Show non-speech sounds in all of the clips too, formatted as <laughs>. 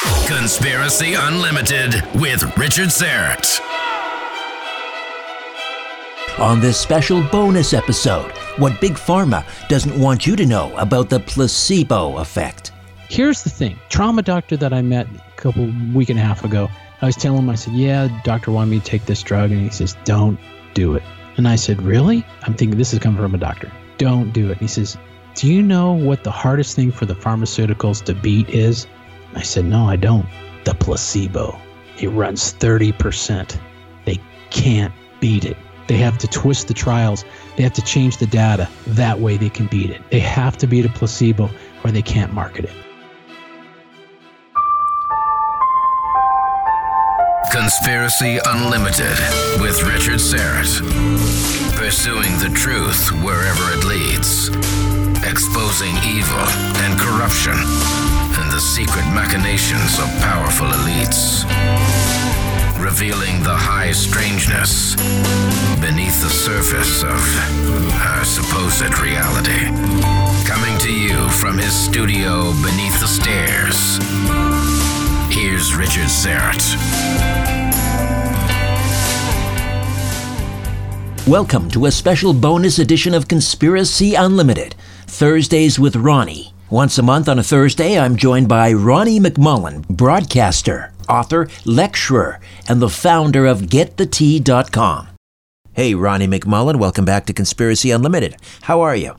Conspiracy Unlimited with Richard Syrett. On this special bonus episode, what Big Pharma doesn't want you to know about the placebo effect. Here's the thing trauma doctor that I met a couple week and a half ago, I was telling him, I said, Yeah, doctor wanted me to take this drug. And he says, Don't do it. And I said, Really? I'm thinking this is coming from a doctor. Don't do it. And he says, Do you know what the hardest thing for the pharmaceuticals to beat is? I said, No, I don't. The placebo. It runs 30%. They can't beat it. They have to twist the trials. They have to change the data. That way they can beat it. They have to beat a placebo or they can't market it. Conspiracy Unlimited with Richard Syrett. Pursuing the truth wherever it leads. Exposing evil and corruption the secret machinations of powerful elites. Revealing the high strangeness beneath the surface of our supposed reality. Coming to you from his studio beneath the stairs. Here's Richard Syrett. Welcome to a special bonus edition of Conspiracy Unlimited, Thursdays with Ronnie. Once a month on a Thursday, I'm joined by Ronnie McMullen, broadcaster, author, lecturer, and the founder of GetTheTea.com. Hey, Ronnie McMullen, welcome back to Conspiracy Unlimited. How are you?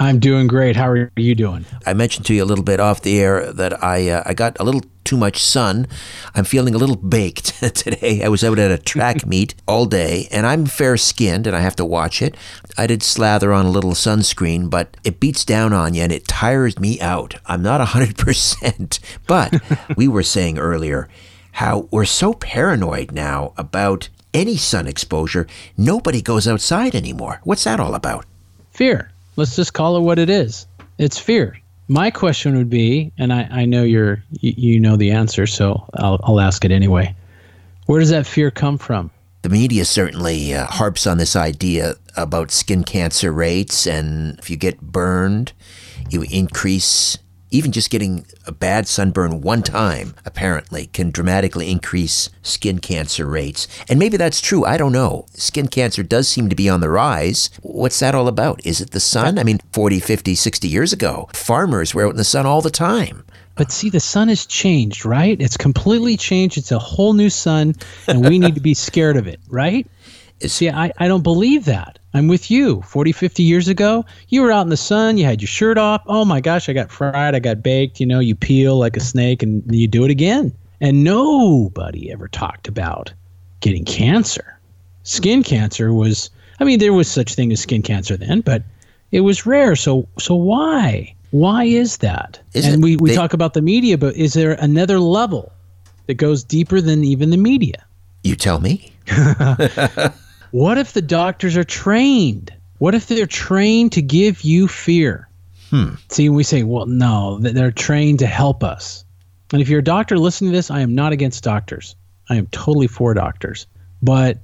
I'm doing great. How are you doing? I mentioned to you a little bit off the air that I uh, I got a little too much sun. I'm feeling a little baked <laughs> today. I was out at a track <laughs> meet all day, and I'm fair skinned, and I have to watch it. I did slather on a little sunscreen, but it beats down on you and it tires me out. I'm not 100%, <laughs> but we were saying earlier how we're so paranoid now about any sun exposure. Nobody goes outside anymore. What's that all about? Fear. Let's just call it what it is. It's fear. My question would be, and I, I know you're you, you know the answer, so I'll, I'll ask it anyway. Where does that fear come from? The media certainly uh, harps on this idea about skin cancer rates, and if you get burned, you increase. Even just getting a bad sunburn one time, apparently, can dramatically increase skin cancer rates. And maybe that's true. I don't know. Skin cancer does seem to be on the rise. What's that all about? Is it the sun? I mean, 40, 50, 60 years ago, farmers were out in the sun all the time. But see, the sun has changed, right? It's completely changed. It's a whole new sun, and we need to be scared of it, right? See, I, I don't believe that. I'm with you. 40, 50 years ago, you were out in the sun, you had your shirt off. Oh my gosh, I got fried, I got baked. You know, you peel like a snake and you do it again. And nobody ever talked about getting cancer. Skin cancer was, I mean, there was such thing as skin cancer then, but it was rare. So, so why? Why is that? Is and it- we, we they- talk about the media, but is there another level that goes deeper than even the media? You tell me. <laughs> What if the doctors are trained? What if they're trained to give you fear? Hmm. See, we say, well, no, they're trained to help us. And if you're a doctor listening to this, I am not against doctors. I am totally for doctors. But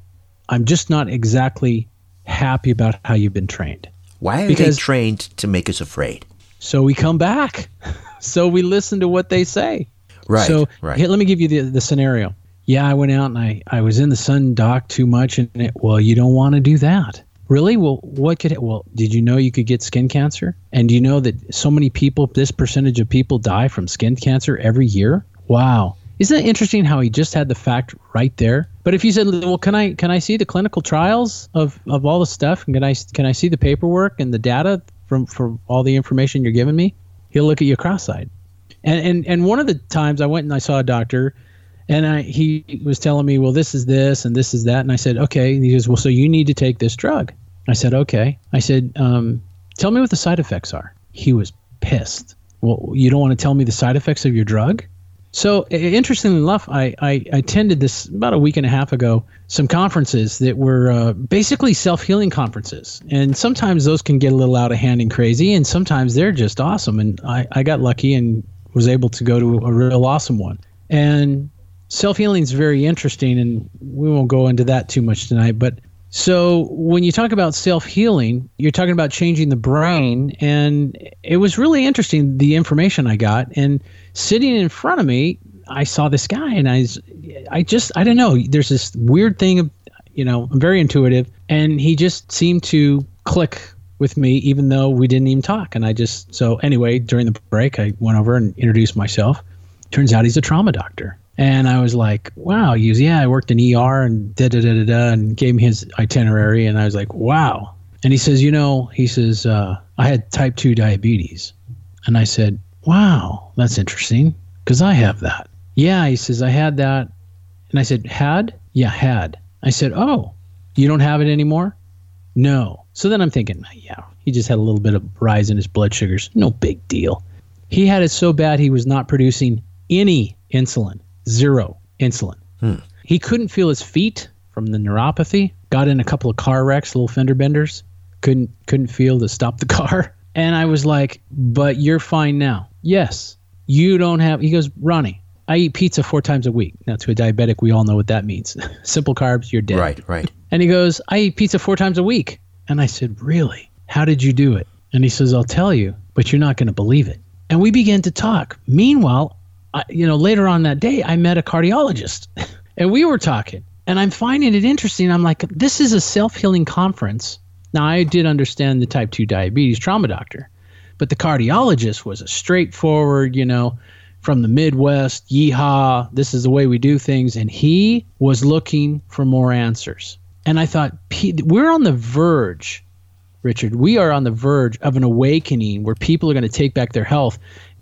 I'm just not exactly happy about how you've been trained. Why are Because- they trained to make us afraid? So we come back. <laughs> so we listen to what they say. Right. So right. here, let me give you the, the scenario. Yeah, I went out and I, I was in the sun, doc, too much. And it, well, you don't want to do that. Really? Well, what could, well, did you know you could get skin cancer? And do you know that so many people, this percentage of people die from skin cancer every year? Wow. Isn't it interesting how he just had the fact right there? But if you said, well, can I, can I see the clinical trials of, of all the stuff? And can I, can I see the paperwork and the data from, from all the information you're giving me? He'll look at you cross-eyed. And, and and one of the times I went and I saw a doctor, and I he was telling me, well, this is this and this is that, and I said, okay. And he goes, well, so you need to take this drug. I said, okay. I said, um, tell me what the side effects are. He was pissed. Well, you don't want to tell me the side effects of your drug? So, interestingly enough, I, I, attended this about a week and a half ago, some conferences that were uh, basically self healing conferences. And sometimes those can get a little out of hand and crazy, and sometimes they're just awesome. And I, I got lucky and was able to go to a real awesome one. And self healing is very interesting, and we won't go into that too much tonight. But so when you talk about self healing, you're talking about changing the brain, and it was really interesting the information I got. And sitting in front of me, I saw this guy, and I, I just, I don't know. There's this weird thing of, you know, I'm very intuitive, and he just seemed to click with me, even though we didn't even talk. And I just, so anyway, during the break, I went over and introduced myself. Turns out he's a trauma doctor. And I was like, wow, he goes, yeah, I worked in ER and da da da da da, and gave me his itinerary. And I was like, wow. And he says, you know, he says, uh, I had type 2 diabetes. And I said, wow, that's interesting because I have that. Yeah, he says, I had that. And I said, had? Yeah, had. I said, oh, you don't have it anymore? No. So then I'm thinking, yeah, he just had a little bit of rise in his blood sugars. No big deal. He had it so bad he was not producing any insulin zero insulin. Hmm. He couldn't feel his feet from the neuropathy. Got in a couple of car wrecks, little fender benders. Couldn't couldn't feel to stop the <laughs> car. And I was like, "But you're fine now." Yes. You don't have. He goes, "Ronnie, I eat pizza four times a week." Now, to a diabetic, we all know what that means. <laughs> Simple carbs, you're dead. Right, right. <laughs> And he goes, "I eat pizza four times a week." And I said, "Really? How did you do it?" And he says, "I'll tell you, but you're not going to believe it." And we began to talk. Meanwhile, I, you know, later on that day, I met a cardiologist <laughs> and we were talking. And I'm finding it interesting. I'm like, this is a self healing conference. Now, I did understand the type 2 diabetes trauma doctor, but the cardiologist was a straightforward, you know, from the Midwest, yeehaw, this is the way we do things. And he was looking for more answers. And I thought, we're on the verge, Richard, we are on the verge of an awakening where people are going to take back their health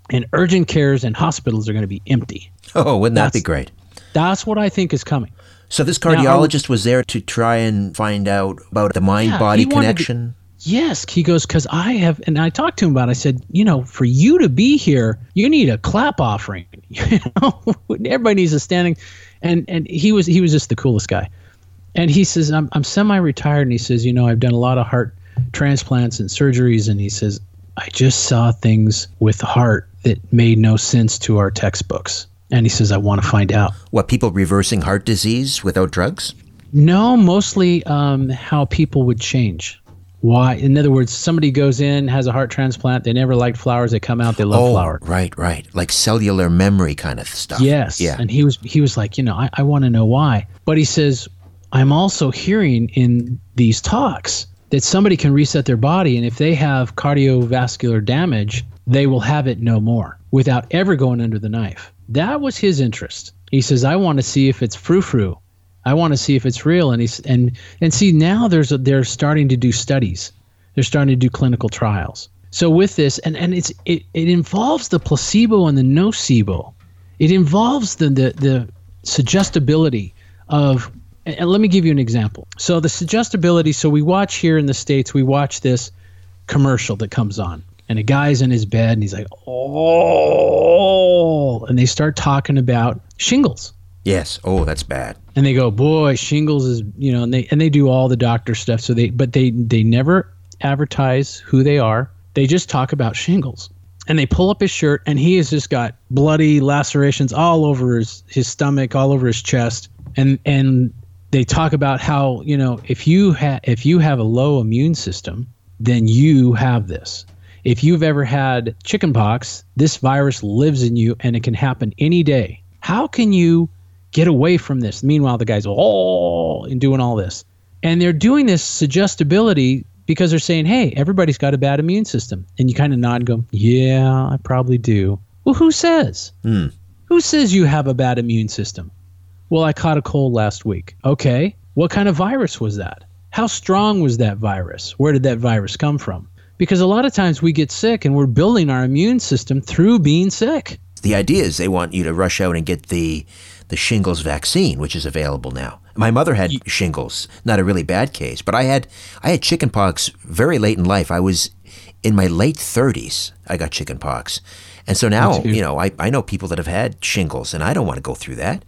and urgent cares and hospitals are going to be empty. Oh, wouldn't that be great? That's what I think is coming. So this cardiologist now, was there to try and find out about the mind-body yeah, connection. To, yes, he goes because I have, and I talked to him about. It, I said, you know, for you to be here, you need a clap offering. <laughs> You know, everybody needs a standing, and and he was he was just the coolest guy. And he says, I'm I'm semi-retired, and he says, you know, I've done a lot of heart transplants and surgeries, and he says, I just saw things with heart that made no sense to our textbooks. And he says, I want to find out. What, people reversing heart disease without drugs? No, mostly um, how people would change. Why? In other words, somebody goes in, has a heart transplant, they never liked flowers, they come out, they love oh, flowers. Right, right. Like cellular memory kind of stuff. Yes. Yeah. And he was he was like, you know, I, I want to know why. But he says, I'm also hearing in these talks that somebody can reset their body and if they have cardiovascular damage, they will have it no more without ever going under the knife. That was his interest. He says, I want to see if it's frou frou. I want to see if it's real. And he's and and see now there's a, they're starting to do studies. They're starting to do clinical trials. So with this, and, and it's it, it involves the placebo and the nocebo. It involves the the, the suggestibility of and let me give you an example. So the suggestibility, so we watch here in the States, we watch this commercial that comes on and a guy's in his bed and he's like, oh, and they start talking about shingles. Yes. Oh, that's bad. And they go, boy, shingles is, you know, and they and they do all the doctor stuff. So they, but they they never advertise who they are. They just talk about shingles. And they pull up his shirt and he has just got bloody lacerations all over his his stomach, all over his chest. And and they talk about how you know if you have if you have a low immune system, then you have this if you've ever had chickenpox, this virus lives in you and it can happen any day. How can you get away from this? Meanwhile, the guy's oh and doing all this. And they're doing this suggestibility because they're saying, hey, everybody's got a bad immune system. And you kind of nod and go, yeah, I probably do. Well, who says? Hmm. Who says you have a bad immune system? Well, I caught a cold last week. Okay. What kind of virus was that? How strong was that virus? Where did that virus come from? because a lot of times we get sick and we're building our immune system through being sick. The idea is they want you to rush out and get the the shingles vaccine, which is available now. My mother had shingles, not a really bad case, but I had I had chickenpox very late in life. I was in my late 30s, I got chicken pox. And so now, you know, I, I know people that have had shingles and I don't want to go through that.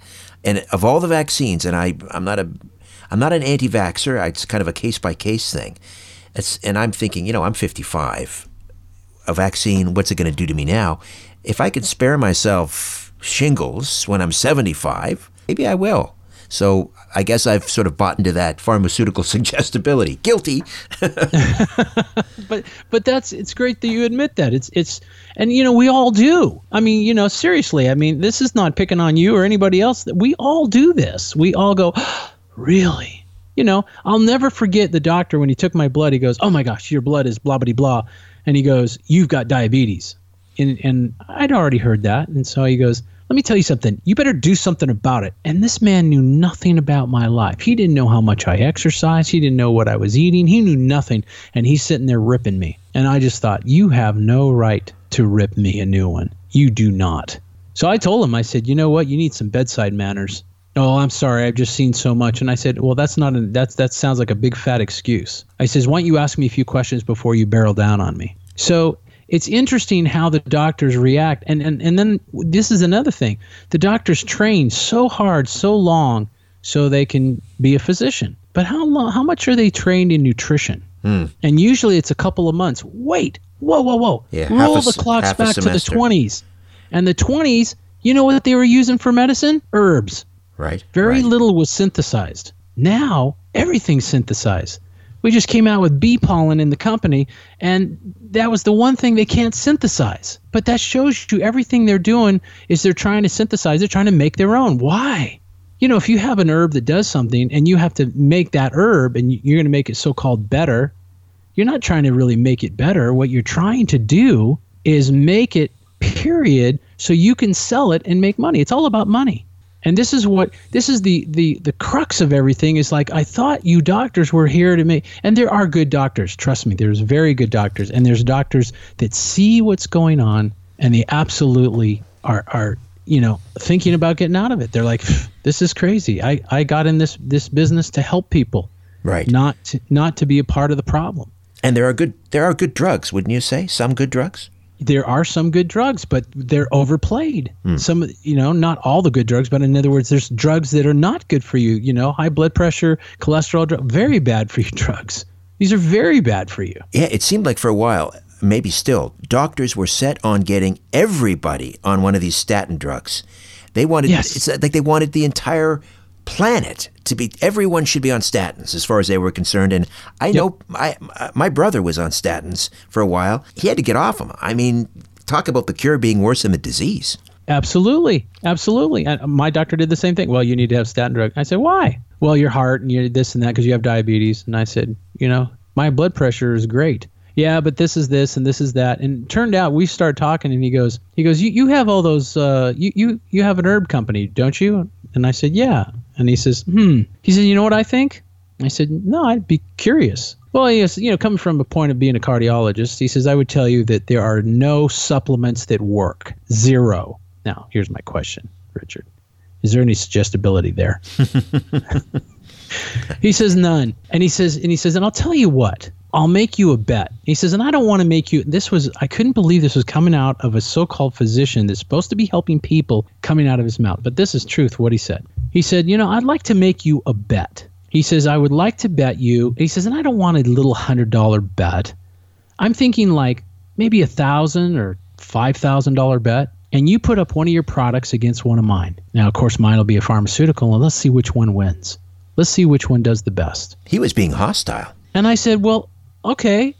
And of all the vaccines, and I, I'm not a I'm not an anti-vaxxer. It's kind of a case-by-case thing. It's, and I'm thinking, you know, I'm 55. A vaccine, what's it going to do to me now? If I can spare myself shingles when I'm 75, maybe I will. So I guess I've sort of bought into that pharmaceutical <laughs> suggestibility. Guilty. <laughs> but but that's it's great that you admit that. It's it's and you know we all do. I mean, you know, seriously. I mean, this is not picking on you or anybody else. We all do this. We all go, <gasps> "Really?" You know, I'll never forget the doctor when he took my blood. He goes, "Oh my gosh, your blood is blah blah blah," and he goes, "You've got diabetes." And and I'd already heard that, and so he goes, let me tell you something. You better do something about it. And this man knew nothing about my life. He didn't know how much I exercised. He didn't know what I was eating. He knew nothing. And he's sitting there ripping me. And I just thought, you have no right to rip me a new one. You do not. So I told him, I said, you know what? You need some bedside manners. Oh, I'm sorry. I've just seen so much. And I said, well, that's not a, that's, that sounds like a big fat excuse. I says, why don't you ask me a few questions before you barrel down on me? So it's interesting how the doctors react. And, and, and then this is another thing the doctors train so hard, so long, so they can be a physician. But how, long, how much are they trained in nutrition? Mm. And usually it's a couple of months. Wait, whoa, whoa, whoa. Yeah, Roll a the s- clocks back to the 20s. And the 20s, you know what they were using for medicine? Herbs. Right. Very right. little was synthesized. Now everything's synthesized. We just came out with bee pollen in the company, and that was the one thing they can't synthesize. But that shows you everything they're doing is they're trying to synthesize, they're trying to make their own. Why? You know, if you have an herb that does something and you have to make that herb and you're going to make it so called better, you're not trying to really make it better. What you're trying to do is make it, period, so you can sell it and make money. It's all about money. And this is what this is the the the crux of everything is like I thought you doctors were here to make and there are good doctors, trust me, there's very good doctors and there's doctors that see what's going on and they absolutely are are you know thinking about getting out of it. They're like this is crazy. I I got in this this business to help people, Right. not to, not to be a part of the problem. And there are good there are good drugs, wouldn't you say? Some good drugs? There are some good drugs, but they're overplayed. Hmm. Some, you know, not all the good drugs, but in other words, there's drugs that are not good for you. You know, high blood pressure, cholesterol, drug, very bad for you <laughs> drugs. These are very bad for you. Yeah, it seemed like for a while, maybe still, doctors were set on getting everybody on one of these statin drugs. They wanted Yes. it's like they wanted the entire planet to be everyone should be on statins as far as they were concerned and I know my my brother was on statins for a while. He had to get off them. I mean, talk about the cure being worse than the disease. Absolutely, absolutely. And my doctor did the same thing. Well, you need to have statin drug. I said, why? Well, your heart and you this and that because you have diabetes. And I said, you know, my blood pressure is great. Yeah, but this is this and this is that. And it turned out we started talking, and he goes, he goes, you, you have all those, uh, you you you have an herb company, don't you? And I said, yeah. And he says, hmm. He said, you know what I think? I said, no, I'd be curious. Well, he is, you know, coming from a point of being a cardiologist, he says, I would tell you that there are no supplements that work. Zero. Now, here's my question, Richard. Is there any suggestibility there? <laughs> <laughs> he says none. And he says, and he says, and I'll tell you what, I'll make you a bet. He says, and I don't want to make you this was I couldn't believe this was coming out of a so-called physician that's supposed to be helping people coming out of his mouth. But this is truth what he said. He said, you know, I'd like to make you a bet. He says, I would like to bet you. He says, and I don't want a little hundred dollar bet. I'm thinking like maybe a thousand or five thousand dollar bet, and you put up one of your products against one of mine. Now, of course, mine will be a pharmaceutical, and let's see which one wins. Let's see which one does the best. He was being hostile. And I said, well, okay.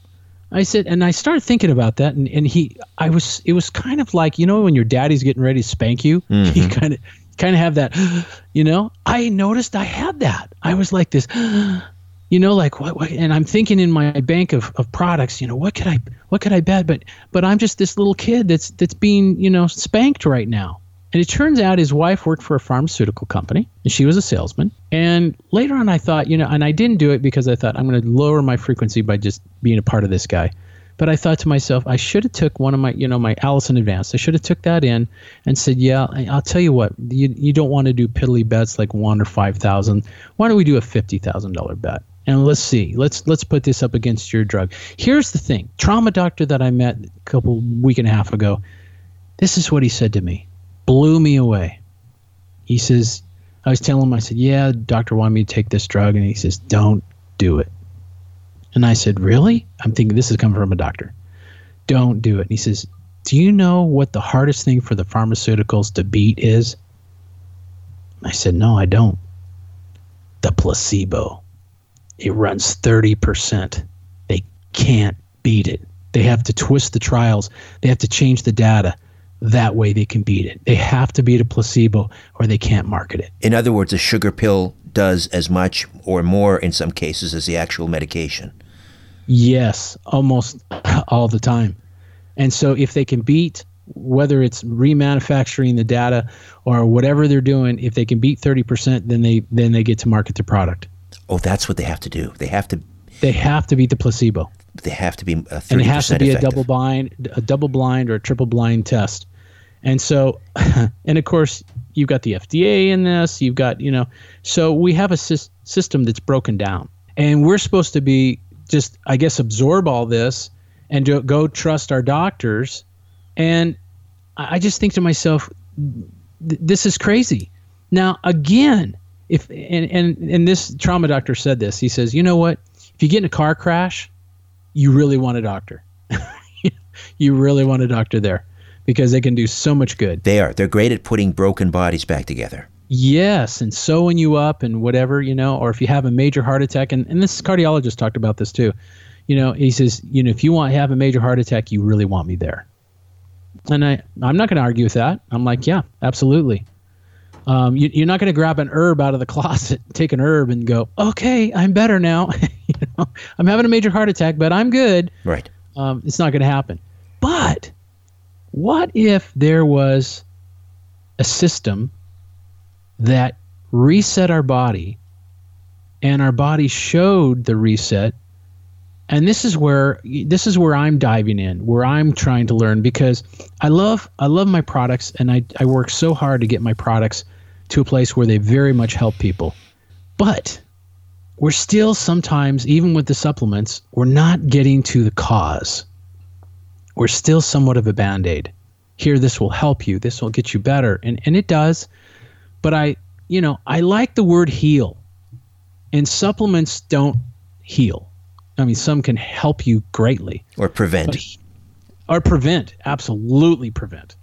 I said, and I started thinking about that, and, and he, I was, it was kind of like, you know, when your daddy's getting ready to spank you, <laughs> you kind of, kind of have that, <gasps> you know. I noticed I had that. I was like this, <gasps> you know, like what, what and I'm thinking in my bank of, of products, you know, what could I, what could I bet? But, but I'm just this little kid that's that's being, you know, spanked right now. And it turns out his wife worked for a pharmaceutical company and she was a salesman. And later on, I thought, you know, and I didn't do it because I thought I'm going to lower my frequency by just being a part of this guy. But I thought to myself, I should have took one of my, you know, my Allison Advance. I should have took that in and said, yeah, I'll tell you what, you, you don't want to do piddly bets like one or five thousand. Why don't we do a fifty thousand dollar bet? And let's see. Let's let's put this up against your drug. Here's the thing. Trauma doctor that I met a couple week and a half ago. This is what he said to me. Blew me away. He says, I was telling him, I said, Yeah, doctor wanted me to take this drug. And he says, Don't do it. And I said, Really? I'm thinking this is coming from a doctor. Don't do it. And he says, Do you know what the hardest thing for the pharmaceuticals to beat is? I said, No, I don't. The placebo. It runs 30%. They can't beat it. They have to twist the trials, they have to change the data. That way they can beat it. They have to beat a placebo or they can't market it. In other words, a sugar pill does as much or more in some cases as the actual medication. Yes, almost all the time. And so if they can beat whether it's remanufacturing the data or whatever they're doing, if they can beat 30%, then they then they get to market their product. Oh, that's what they have to do. They have to They have to beat the placebo. They have to be a 30% and it has to be a double blind a double blind or a triple blind test. And so <laughs> and of course you've got the fda in this you've got you know so we have a sys- system that's broken down. And we're supposed to be just i guess absorb all this and do, go trust our doctors. And i I just think to myself th- this is crazy. Now again if and, and and this trauma doctor said this. He says you know what? If you get in a car crash you really want a doctor. <laughs> you really want a doctor there because they can do so much good. They are. They're great at putting broken bodies back together. Yes, and sewing you up and whatever, you know, or if you have a major heart attack, and, and this cardiologist talked about this too. You know, he says, you know, if you want to have a major heart attack, you really want me there. And I, I'm not going to argue with that. I'm like, yeah, absolutely. Um, you, you're not going to grab an herb out of the closet, <laughs> take an herb, and go, okay, I'm better now. <laughs> you know, I'm having a major heart attack, but I'm good. Right. Um, it's not going to happen. But what if there was a system that reset our body and our body showed the reset and this is where this is where I'm diving in where I'm trying to learn because I love I love my products and I, I work so hard to get my products to a place where they very much help people. But we're still sometimes even with the supplements we're not getting to the cause. We're still somewhat of a band-aid. Here this will help you. This will get you better. And and it does. But i you know i like the word heal. And supplements don't heal. I mean some can help you greatly. Or prevent. or prevent. Absolutely prevent.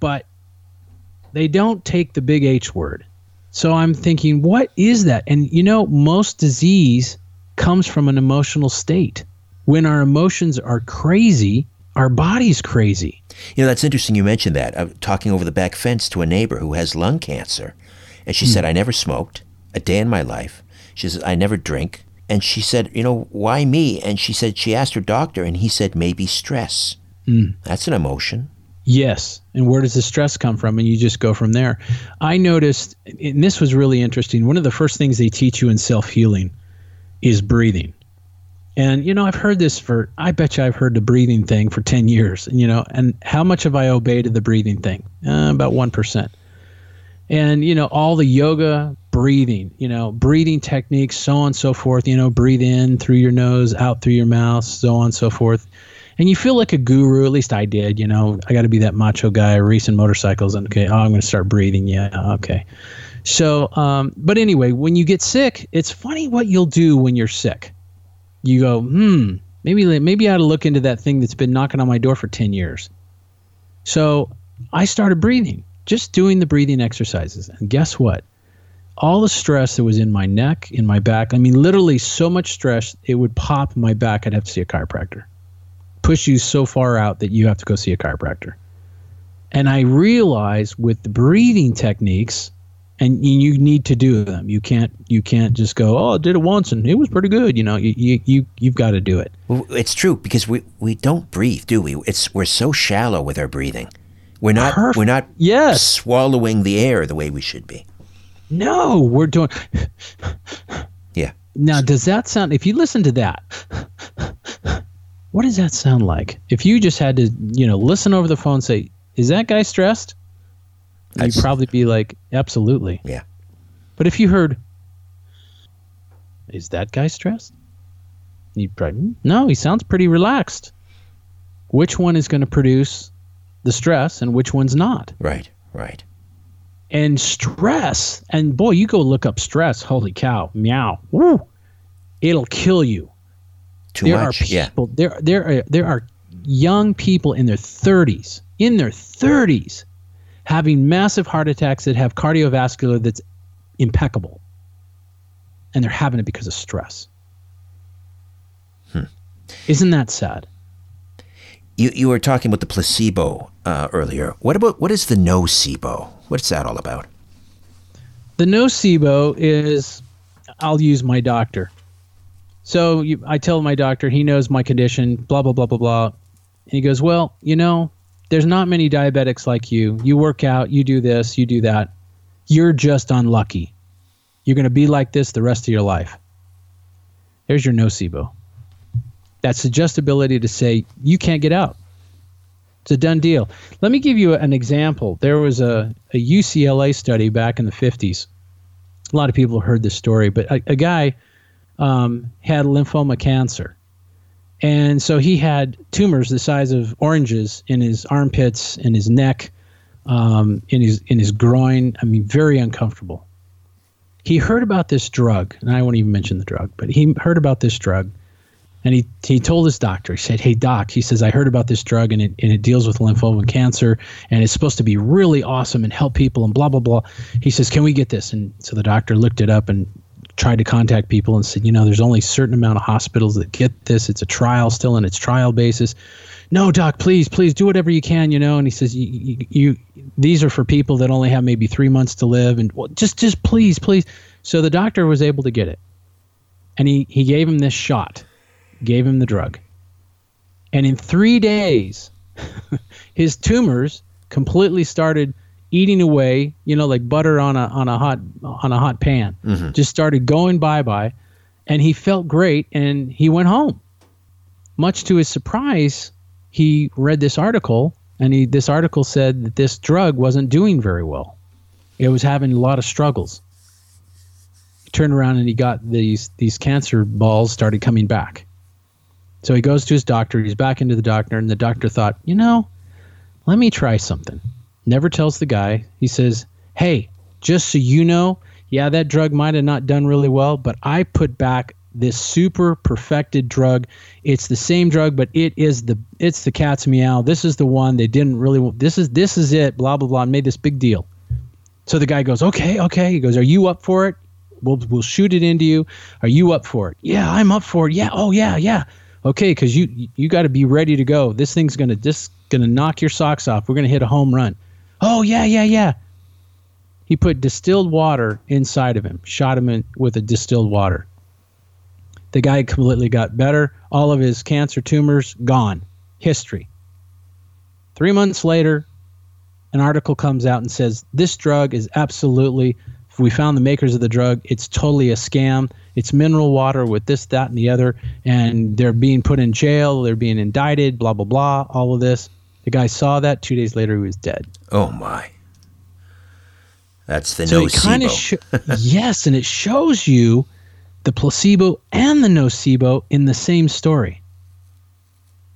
But they don't take the big h word so i'm thinking what is that and you know most disease comes from an emotional state when our emotions are crazy our body's crazy You know, that's interesting you mentioned that. I'm talking over the back fence to a neighbor who has lung cancer. And she hmm. said, I never smoked a day in my life. She says, I never drink. And she said, You know, why me? And she said, She asked her doctor, and he said, Maybe stress. Hmm. That's an emotion. Yes. And where does the stress come from? And you just go from there. I noticed, and this was really interesting. One of the first things they teach you in self healing is breathing. And, you know, I've heard this for, I bet you I've heard the breathing thing for 10 years, you know, and how much have I obeyed the breathing thing? Uh, about 1%. And, you know, all the yoga, breathing, you know, breathing techniques, so on and so forth, you know, breathe in through your nose, out through your mouth, so on and so forth and you feel like a guru. At least I did. You know, I got to be that macho guy racing motorcycles. And okay, oh, I'm going to start breathing. Yeah, okay. So, um, but anyway, when you get sick, it's funny what you'll do when you're sick. You go, hmm, maybe maybe I ought to look into that thing that's been knocking on my door for ten years. So I started breathing, just doing the breathing exercises, and guess what? All the stress that was in my neck, in my back, I mean, literally so much stress, it would pop my back. I'd have to see a chiropractor push you so far out that you have to go see a chiropractor. And I realize with the breathing techniques, and you need to do them. You can't you can't just go, oh, I did it once and it was pretty good. You know, you you, you you've got to do it. Well, it's true because we, we don't breathe, do we? It's we're so shallow with our breathing. We're not Perf- we're not Yes. swallowing the air the way we should be. No, we're doing. Yeah. Now, does that sound? If you listen to that, what does that sound like? If you just had to, you know, listen over the phone, and say, "Is that guy stressed?" You'd That's- probably be like, "Absolutely." Yeah. But if you heard, is that guy stressed? You'd probably, no, he sounds pretty relaxed. Which one is going to produce the stress and which one's not? Right, right. And stress, and boy, you go look up stress. Holy cow, meow, woo, it'll kill you. Too there much. are yeah. people, there, there, are, there are young people in their 30s, in their 30s, having massive heart attacks that have cardiovascular that's impeccable, and they're having it because of stress. Hmm. Isn't that sad? You you were talking about the placebo uh, earlier. What about what is the nocebo? What's that all about? The nocebo is, I'll use my doctor. So you, I tell my doctor, he knows my condition, blah, blah, blah, blah, blah. And he goes, Well, you know, there's not many diabetics like you. You work out, you do this, you do that. You're just unlucky. You're going to be like this the rest of your life. There's your nocebo. That suggestibility to say, You can't get out. It's a done deal. Let me give you an example. There was a, a UCLA study back in the 50s. A lot of people heard this story, but a, a guy um, had lymphoma cancer. And so he had tumors the size of oranges in his armpits, in his neck, um, in his in his groin. I mean, very uncomfortable. He heard about this drug, and I won't even mention the drug, but he heard about this drug, and he he told his doctor. He said, "Hey doc," he says, "I heard about this drug, and it and it deals with lymphoma cancer, and it's supposed to be really awesome and help people, and blah blah blah." He says, "Can we get this?" And so the doctor looked it up and tried to contact people and said, you know, there's only a certain amount of hospitals that get this. It's a trial still in its trial basis. No, doc, please, please do whatever you can, you know. And he says, you, you, you these are for people that only have maybe three months to live, and well, just, just please, please. So the doctor was able to get it, and he he gave him this shot, gave him the drug, and in three days, <laughs> his tumors completely started eating away, you know, like butter on a on a hot on a hot pan. Mm-hmm. Just started going bye bye, and he felt great, and he went home. Much to his surprise, he read this article, and he this article said that this drug wasn't doing very well. It was having a lot of struggles. He turned around and he got these these cancer balls started coming back. So he goes to his doctor. He's back into the doctor, and the doctor thought, you know, let me try something never tells the guy. He says, Hey, just so you know, yeah, that drug might have not done really well, but I put back this super perfected drug. It's the same drug, but it is the it's the cat's meow. This is the one they didn't really this is this is it, blah blah blah, and made this big deal. So the guy goes, Okay, okay. He goes, Are you up for it? We'll we'll shoot it into you. Are you up for it? Yeah, I'm up for it. Yeah, oh yeah, yeah. Okay, because you you got to be ready to go. This thing's gonna just gonna knock your socks off. We're gonna hit a home run. Oh, yeah, yeah, yeah. He put distilled water inside of him, shot him in with a distilled water. The guy completely got better. All of his cancer tumors gone. History. Three months later, an article comes out and says this drug is absolutely, we found the makers of the drug, it's totally a scam. It's mineral water with this, that, and the other. And they're being put in jail. They're being indicted, blah, blah, blah, all of this. The guy saw that. Two days later, he was dead. Oh my. That's the so nocebo. sh- yes, and it shows you the placebo and the nocebo in the same story.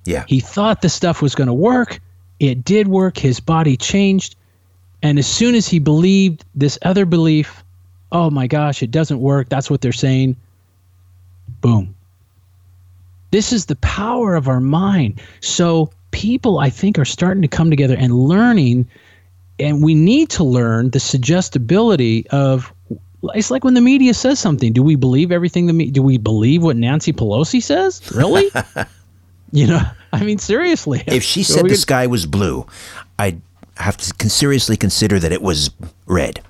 yeah. He thought the stuff was going to work. It did work. His body changed, and as soon as he believed this other belief, oh my gosh, it doesn't work. That's what they're saying. Boom. This is the power of our mind. So people, I think, are starting to come together and learning and we need to learn the suggestibility of it's like when the media says something. Do we believe everything the me- do we believe what nancy pelosi says? Really? <laughs> You know i mean seriously. If she said the gonna- sky was blue, I'd have to seriously consider that it was red.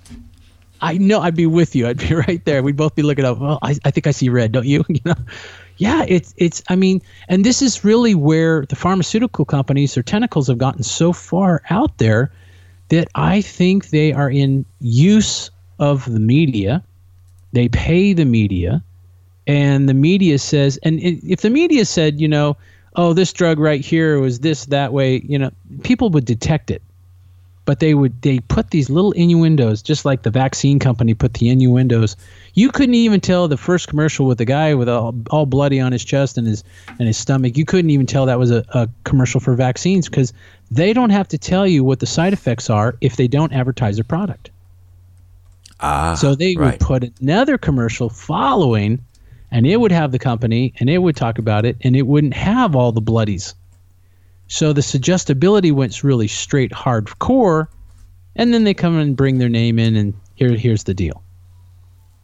I know i'd be with you i'd be <laughs> right there we'd both be looking up well i, I think i see red don't you <laughs> you know yeah it's it's i mean and this is really where the pharmaceutical companies their tentacles have gotten so far out there that I think they are in use of the media. They pay the media, and the media says, and if the media said, you know, oh, this drug right here was this that way, you know, people would detect it. But they would they put these little innuendos, just like the vaccine company put the innuendos. You couldn't even tell the first commercial with the guy with all, all bloody on his chest and his and his stomach. You couldn't even tell that was a, a commercial for vaccines because they don't have to tell you what the side effects are if they don't advertise their product. Ah, So they right. would put another commercial following, and it would have the company, and it would talk about it, and it wouldn't have all the bloodies. So the suggestibility went really straight hardcore, and then they come and bring their name in, and here here's the deal.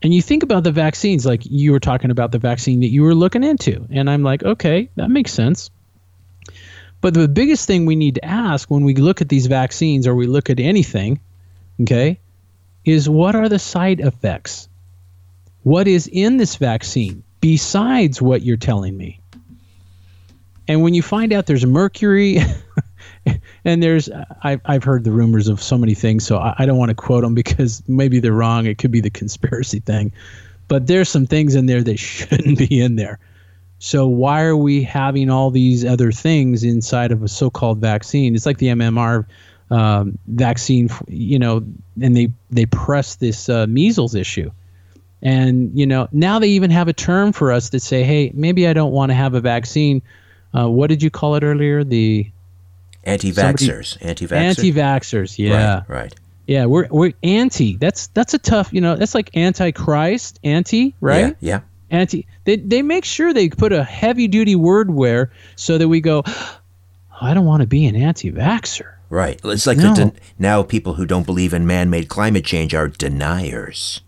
And you think about the vaccines, like you were talking about the vaccine that you were looking into, and I'm like, okay, that makes sense. But the biggest thing we need to ask when we look at these vaccines or we look at anything, okay, is what are the side effects? What is in this vaccine besides what you're telling me? And when you find out there's mercury, <laughs> and there's, I've, I've heard the rumors of so many things, so I, I don't want to quote them because maybe they're wrong. It could be the conspiracy thing. But there's some things in there that <laughs> shouldn't be in there. So why are we having all these other things inside of a so-called vaccine? It's like the MMR um, vaccine, you know, and they they press this uh, measles issue, and you know now they even have a term for us that say, hey, maybe I don't want to have a vaccine. Uh, what did you call it earlier? The Anti-vaxxers. Anti-vaxxers. anti-vaxxers. Yeah, Right. Right. yeah, we're we're anti. That's that's a tough, you know, that's like anti-Christ, anti, right? Yeah. yeah. anti they, they make sure they put a heavy duty wordware so that we go i don't want to be an anti-vaxxer Right. It's like No. the den- now people who don't believe in man-made climate change are deniers.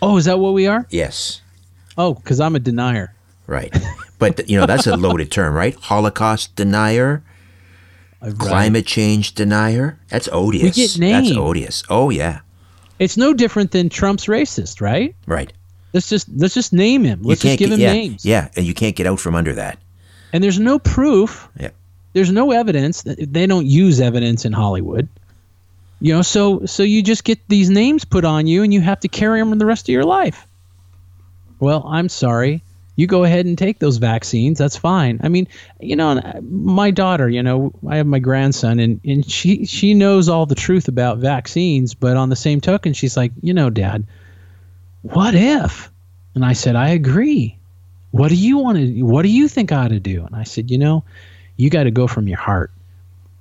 oh is that what we are Yes. oh because i'm a denier Right. <laughs> But you know that's a loaded term, right? Holocaust denier, Right. climate change denier. That's odious. We get That's odious. Oh yeah. it's no different than trump's racist right Right. let's just let's just name him let's just give get, him yeah, names Yeah, and you can't get out from under that. and there's no proof Yeah. there's no evidence they don't use evidence in hollywood you know so so you just get these names put on you and you have to carry them the rest of your life well i'm sorry you go ahead and take those vaccines that's fine. I mean you know uh, my daughter you know i have my grandson and and she she knows all the truth about vaccines but on the same token she's like you know dad what if? And i said i agree. What do you want to what do you think i ought to do? And i said you know you got to go from your heart.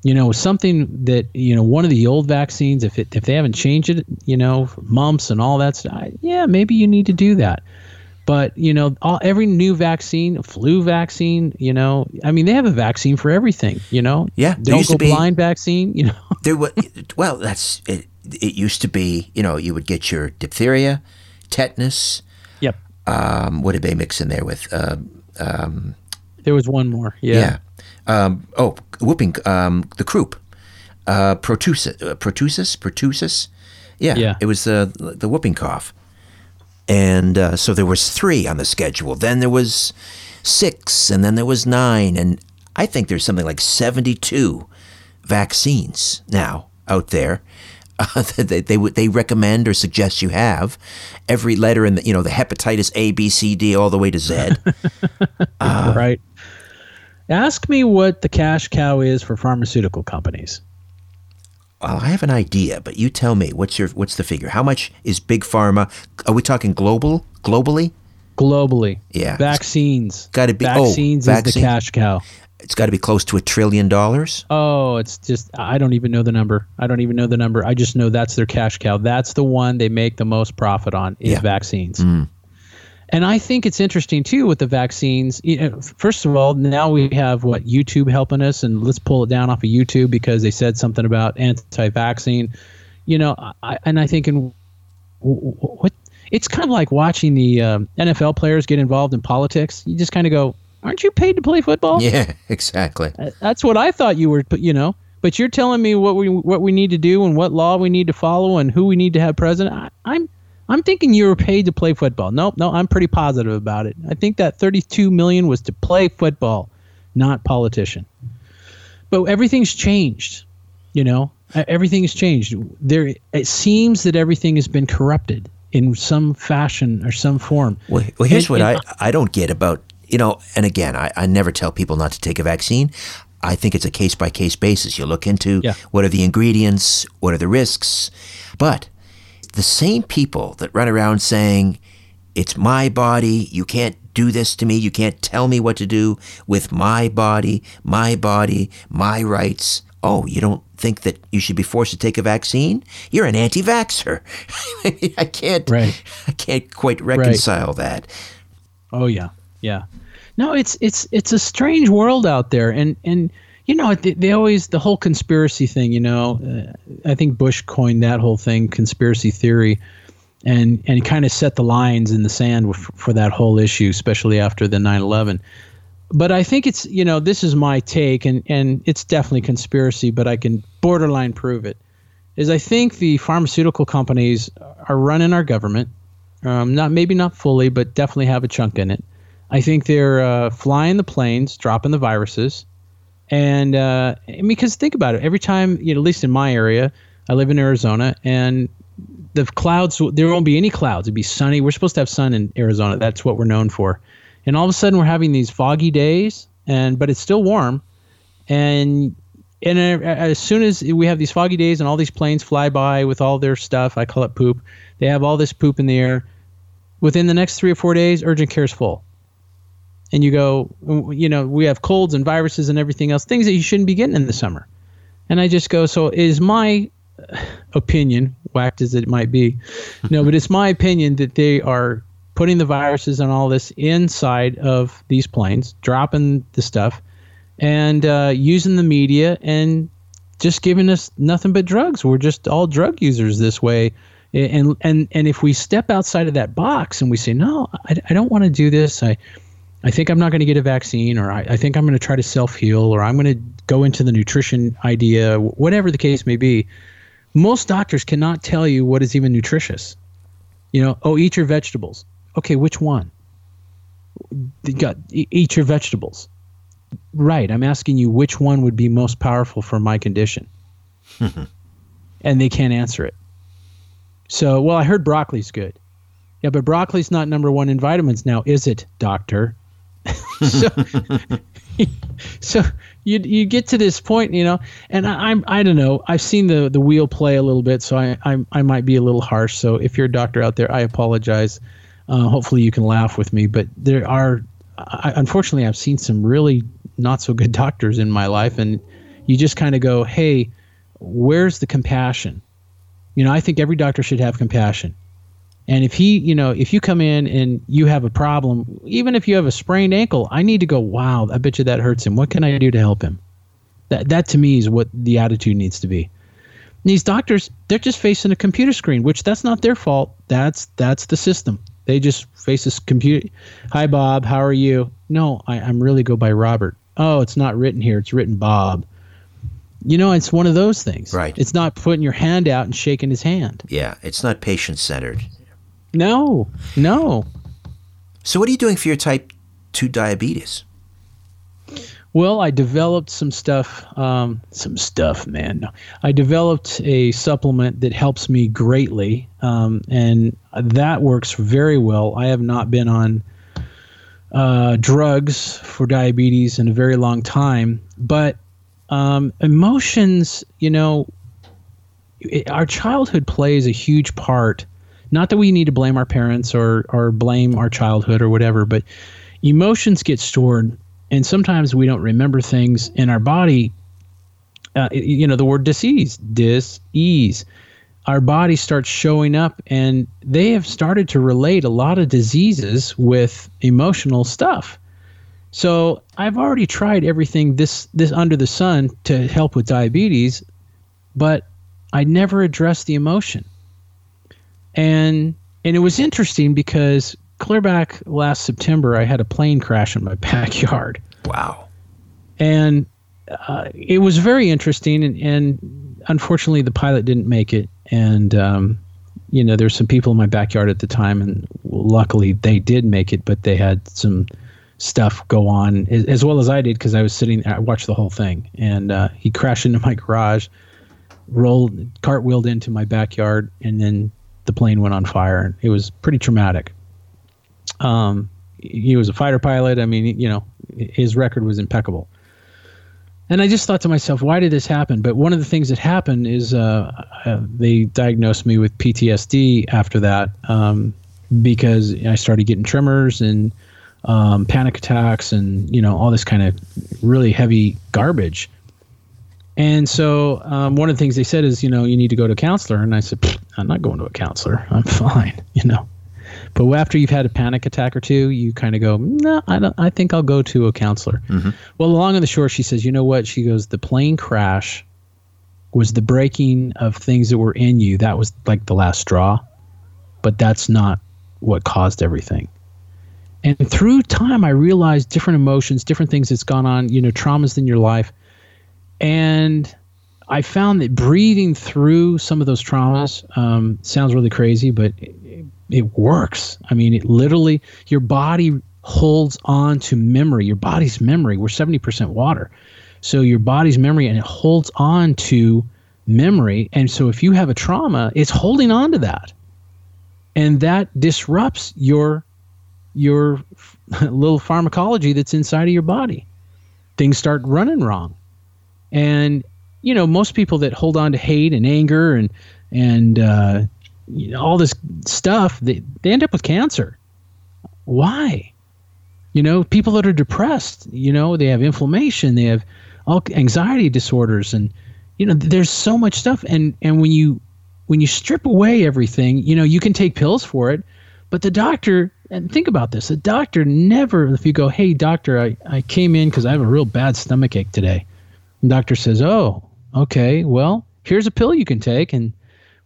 You know something that you know one of the old vaccines if it if they haven't changed it you know mumps and all that stuff yeah maybe you need to do that but you know all, every new vaccine flu vaccine you know i mean they have a vaccine for everything you know Yeah, don't go be- blind vaccine you know <laughs> There was well, that's it. It used to be, you know, you would get your diphtheria, tetanus. yep Um, what did they mix in there with? Uh, there was one more yeah, yeah. Um, oh, whooping. Um, the croup. Uh, protusis. Uh, protusis. Protusis. Yeah. Yeah. It was the the whooping cough. And uh, so there was three on the schedule. Then there was six, and then there was nine, and I think there's something like seventy-two vaccines now out there. Uh, <laughs> that they they they recommend or suggest you have every letter in the you know the hepatitis A B C D all the way to Z. <laughs> right ask me what the cash cow is for pharmaceutical companies Well, I have an idea, but you tell me what's your what's the figure? How much is big pharma? Are we talking global, globally? globally Yeah. vaccines Gotta be- oh, vaccines is the cash cow It's got to be close to a trillion dollars. Oh, it's just I don't even know the number. I don't even know the number. I just know that's their cash cow. That's the one they make the most profit on is Yeah. Mm. And I think it's interesting too with the vaccines. You know, First of all, now we have what YouTube helping us, and let's pull it down off of YouTube because they said something about anti-vaccine. You know, I, and I think in what it's kind of like watching the um, NFL players get involved in politics. You just kind of go, "Aren't you paid to play football?" Yeah, <laughs> exactly. That's what I thought you were, you know. But you're telling me what we what we need to do and what law we need to follow and who we need to have president. I, I'm I'm thinking you were paid to play football. Nope, no, I'm pretty positive about it. I think that 32 million was to play football, not politician. But everything's changed, you know. Everything's changed. There, it seems that everything has been corrupted in some fashion or some form. Well, well here's And- what I I don't get about you know. And again, I, I never tell people not to take a vaccine. I think it's a case by case basis. You look into Yeah. what are the ingredients, what are the risks. But the same people that run around saying, it's my body, you can't do this to me, you can't tell me what to do with my body, my body, my rights. Oh, you don't think that you should be forced to take a vaccine? You're an anti vaxxer. <laughs> I can't Right. I can't quite reconcile that. Oh yeah, yeah. No, it's it's it's a strange world out there, and and you know they, they always the whole conspiracy thing. You know, uh, I think Bush coined that whole thing, conspiracy theory, and and kind of set the lines in the sand with, for that whole issue, especially after the 9/11. But I think it's you know this is my take, and and it's definitely conspiracy, but I can borderline prove it. Is I think the pharmaceutical companies are running our government um, not maybe not fully, but definitely have a chunk in it. I think they're uh, flying the planes, dropping the viruses, and uh, because think about it. Every time, you know, at least in my area, I live in Arizona, and the clouds there won't be any clouds. It'd be sunny. We're supposed to have sun in Arizona. That's what we're known for. And all of a sudden, we're having these foggy days, and but it's still warm, and and uh, as soon as we have these foggy days and all these planes fly by with all their stuff, I call it poop. They have all this poop in the air. Within the next three or four days, urgent care is full. And you go, you know, we have colds and viruses and everything else, things that you shouldn't be getting in the summer. And I just go, so is my opinion, whacked as it might be, <laughs> no, but it's my opinion that they are putting the viruses and all this inside of these planes, dropping the stuff, and uh, using the media and just giving us nothing but drugs. We're just all drug users this way. And and and if we step outside of that box and we say, no, I, I don't want to do this. I I think I'm not going to get a vaccine, or I, I think I'm going to try to self heal, or I'm going to go into the nutrition idea, whatever the case may be. Most doctors cannot tell you what is even nutritious. You know, oh, eat your vegetables. Okay, which one? Got eat your vegetables. Right. I'm asking you which one would be most powerful for my condition. Mm-hmm. and they can't answer it. So, well, I heard broccoli's good. Yeah, but broccoli's not number one in vitamins now, is it, doctor? <laughs> so, <laughs> so you you get to this point, you know, and I, I'm I don't know. I've seen the the wheel play a little bit, so I I, I might be a little harsh. So if you're a doctor out there, I apologize. Uh, hopefully you can laugh with me, but there are, I, unfortunately, I've seen some really not so good <laughs> doctors in my life, and you just kind of go, hey, where's the compassion? You know, I think every doctor should have compassion. And if he, you know, if you come in and you have a problem, even if you have a sprained ankle, I need to go, wow, I bet you that hurts him. What can I do to help him? That that to me is what the attitude needs to be. These doctors, they're just facing a computer screen, which that's not their fault. That's that's the system. They just face this computer. Hi Bob, how are you? No, I, I'm really go by Robert. Oh, it's not written here. It's written Bob. You know, it's one of those things. Right. It's not putting your hand out and shaking his hand. Yeah, it's not patient centered. No, no. So, what are you doing for your type 2 diabetes? Well, I developed some stuff. Um, some stuff, man. No. I developed a supplement that helps me greatly, um, and that works very well. I have not been on uh, drugs for diabetes in a very long time, but um, emotions, you know, it, our childhood plays a huge part. Not that we need to blame our parents or or blame our childhood or whatever, but emotions get stored and sometimes we don't remember things in our body. Uh, you know the word disease dis-ease. Our body starts showing up and they have started to relate a lot of diseases with emotional stuff. So i've already tried everything this this under the sun to help with diabetes but i never addressed the emotion and and it was interesting because clear back last September, I had a plane crash in my <laughs> backyard, Wow. and uh, it was very interesting. And, and unfortunately, the pilot didn't make it, and um, you know, there's some people in my backyard at the time, and luckily they did make it, but they had some stuff go on as, as well as I did because I was sitting. I watched the whole thing, and uh, he crashed into my garage, rolled, cartwheeled into my backyard, and then the plane went on fire, and it was pretty traumatic. Um, he was a fighter pilot. I mean, you know, his record was impeccable. and I just thought to myself, why did this happen? But one of the things that happened is uh, uh, they diagnosed me with PTSD after that um, because I started getting tremors and um, panic attacks and you know all this kind of really heavy garbage. And so um, one of the things they said is, you know, you need to go to a counselor. And I said, I'm not going to a counselor. I'm <laughs> fine, you know. But after you've had a panic attack or two, you kind of go, no, I don't. I think I'll go to a counselor. Mm-hmm. Well, along on the short, she says, you know what? She goes, the plane crash was the breaking of things that were in you. That was like the last straw, but that's not what caused everything. And through time, I realized different emotions, different things that's gone on, you know, traumas in your life, and I found that breathing through some of those traumas um, sounds really crazy, but it works. I mean, it literally your body holds on to memory. Your body's memory. We're 70% water. So your body's memory and it holds on to memory. And so if you have a trauma, it's holding on to that. And that disrupts your your <laughs> little pharmacology that's inside of your body. Things start running wrong. And you know, most people that hold on to hate and anger and and uh, you know, all this stuff, they, they end up with cancer. Why? You know, people that are depressed, you know, they have inflammation, they have all anxiety disorders, and you know, there's so much stuff. And and when you when you strip away everything, you know, you can take pills for it, but the doctor and think about this, the doctor never if you go, hey doctor, I, I came in because I have a real bad stomach ache today. The doctor says, Oh, okay, well, here's a pill you can take and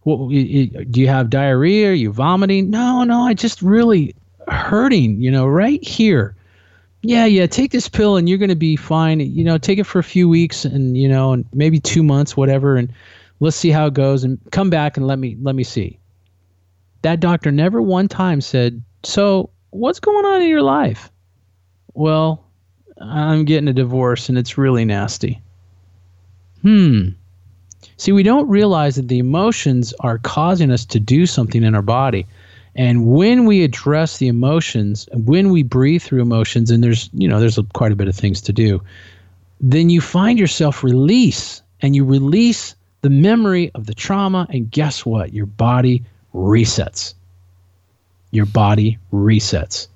do you have diarrhea? Are you vomiting? No, no, I just really hurting, you know, right here. Yeah, yeah, take this pill and you're going to be fine. You know, take it for a few weeks and, you know, and maybe 2 months whatever and let's see how it goes and come back and let me let me see. That doctor never one time said, "So, what's going on in your life?" Well, I'm getting a divorce and it's really nasty. Hmm. See, we don't realize that the emotions are causing us to do something in our body. And when we address the emotions, when we breathe through emotions, and there's, you know, there's a, quite a bit of things to do, then you find yourself release and you release the memory of the trauma. And guess what? Your body resets. Your body resets.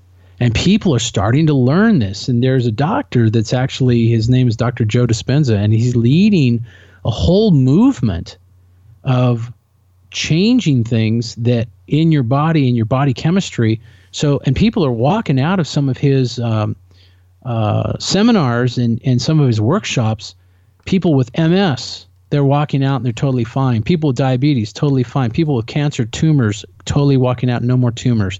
And people are starting to learn this. And there's a doctor that's actually, his name is Dr. Joe Dispenza, and he's leading a whole movement of changing things that in your body in your body chemistry so and people are walking out of some of his um, uh, seminars and, and some of his workshops people with ms they're walking out and they're totally fine people with diabetes totally fine people with cancer tumors totally walking out no more tumors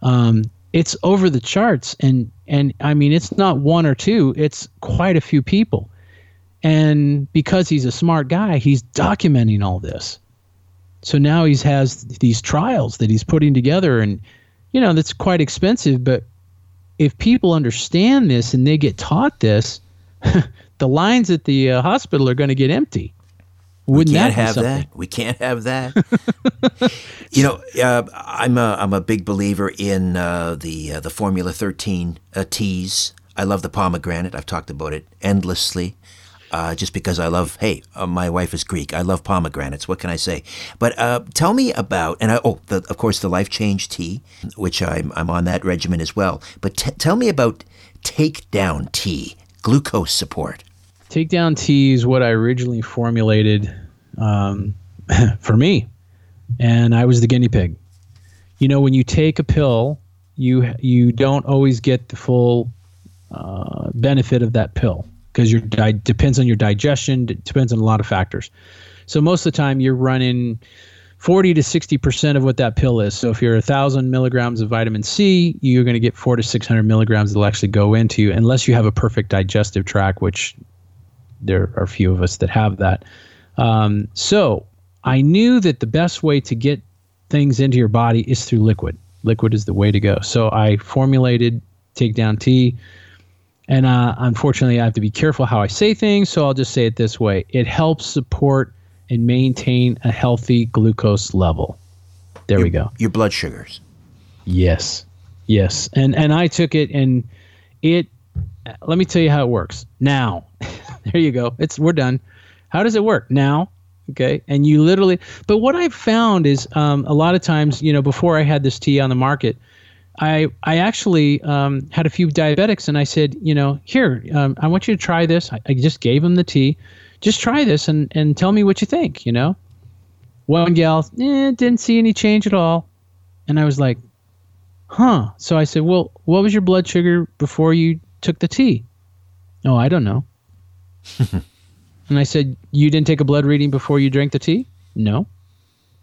um, it's over the charts and and i mean it's not one or two it's quite a few people and because he's a smart guy, he's documenting all this. So now he has these trials that he's putting together, and you know that's quite expensive. But if people understand this and they get taught this, <laughs> the lines at the uh, hospital are going to get empty. Wouldn't we can't that have that. We can't have that. <laughs> you know, uh, I'm a I'm a big believer in uh, the uh, the Formula 13 uh, teas. I love the pomegranate. I've talked about it endlessly uh, just because I love, hey, uh, my wife is Greek. I love pomegranates. What can I say? But uh, tell me about, and I, oh, the, of course, the Life Change tea, which I'm, I'm on that regimen as well. But t- tell me about Take Down Tea, glucose support. Take Down Tea is what I originally formulated um, <laughs> for me, and I was the guinea pig. You know, when you take a pill, you you don't always get the full uh, benefit of that pill because your di- depends on your digestion, depends on a lot of factors. So most of the time you're running 40 to 60 percent of what that pill is. So if you're a thousand milligrams of vitamin C, you're going to get four to 600 milligrams that'll actually go into you, unless you have a perfect digestive tract, which there are few of us that have that. Um, so I knew that the best way to get things into your body is through liquid. Liquid is the way to go. So I formulated Take Down Tea and uh, unfortunately, I have to be careful how I say things, so I'll just say it this way it helps support and maintain a healthy glucose level. There your, we go. Your blood sugars. Yes. Yes. And and I took it and it Let me tell you how it works. Now, <laughs> there you go. It's we're done. How does it work now? Okay, and you literally. But what I've found is um, a lot of times, you know, before I had this tea on the market, I I actually um, had a few diabetics, and I said, you know, here, um, I want you to try this. I, I just gave them the tea. Just try this and and tell me what you think. You know, one gal eh, didn't see any change at all, and I was like, huh. So I said, well, what was your blood sugar before you took the tea? Oh, I don't know. <laughs> and I said, you didn't take a blood reading before you drank the tea? No.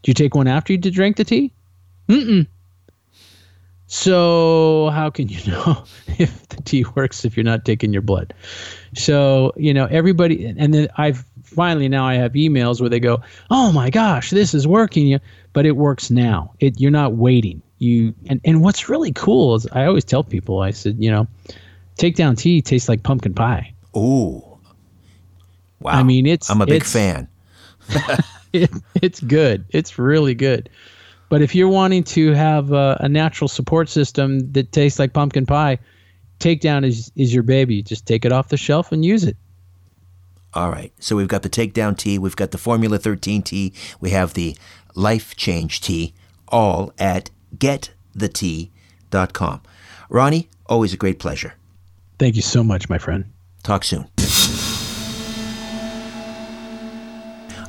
Did you take one after you did drink the tea? Mm-mm. So how can you <laughs> know if the tea works if you're not taking your blood? So you know everybody, and then I've finally now I have emails where they go, "Oh my gosh, this is working," but it works now. It you're not waiting. You and and what's really cool is I always tell people I said you know, take down tea tastes like pumpkin pie. Ooh. Wow. I mean, it's- I'm a big fan. <laughs> it, it's good. It's really good. But if you're wanting to have a, a natural support system that tastes like pumpkin pie, Takedown is is your baby. Just take it off the shelf and use it. All right. So we've got the takedown tea, we've got the Formula 13 tea, we have the Life Change tea, all at getthetea.com. Ronnie, always a great pleasure. Thank you so much, my friend. Talk soon.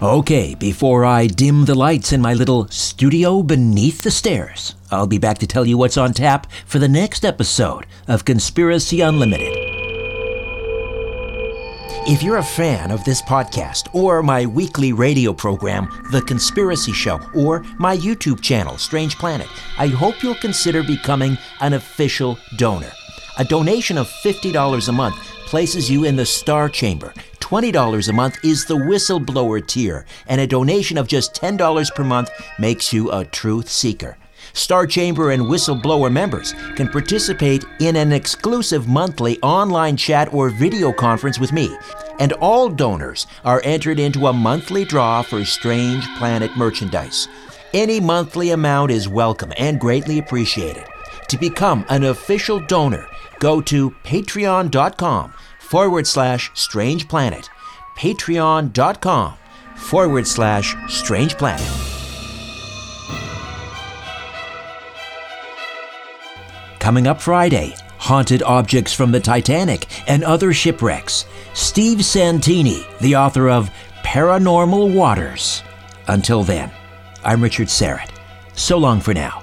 Okay, before I dim the lights in my little studio beneath the stairs, I'll be back to tell you what's on tap for the next episode of Conspiracy Unlimited. If you're a fan of this podcast, or my weekly radio program, The Conspiracy Show, or my YouTube channel, Strange Planet, I hope you'll consider becoming an official donor. A donation of $50 a month places you in the Star Chamber. $20 a month is the whistleblower tier, and a donation of just $10 per month makes you a truth seeker. Star Chamber and Whistleblower members can participate in an exclusive monthly online chat or video conference with me. And all donors are entered into a monthly draw for Strange Planet merchandise. Any monthly amount is welcome and greatly appreciated. To become an official donor, go to patreon.com forward slash strange planet. Patreon.com forward slash strange planet. Coming up Friday, haunted objects from the Titanic and other shipwrecks. Steve Santini, the author of Paranormal Waters. Until then, I'm Richard Syrett. So long for now.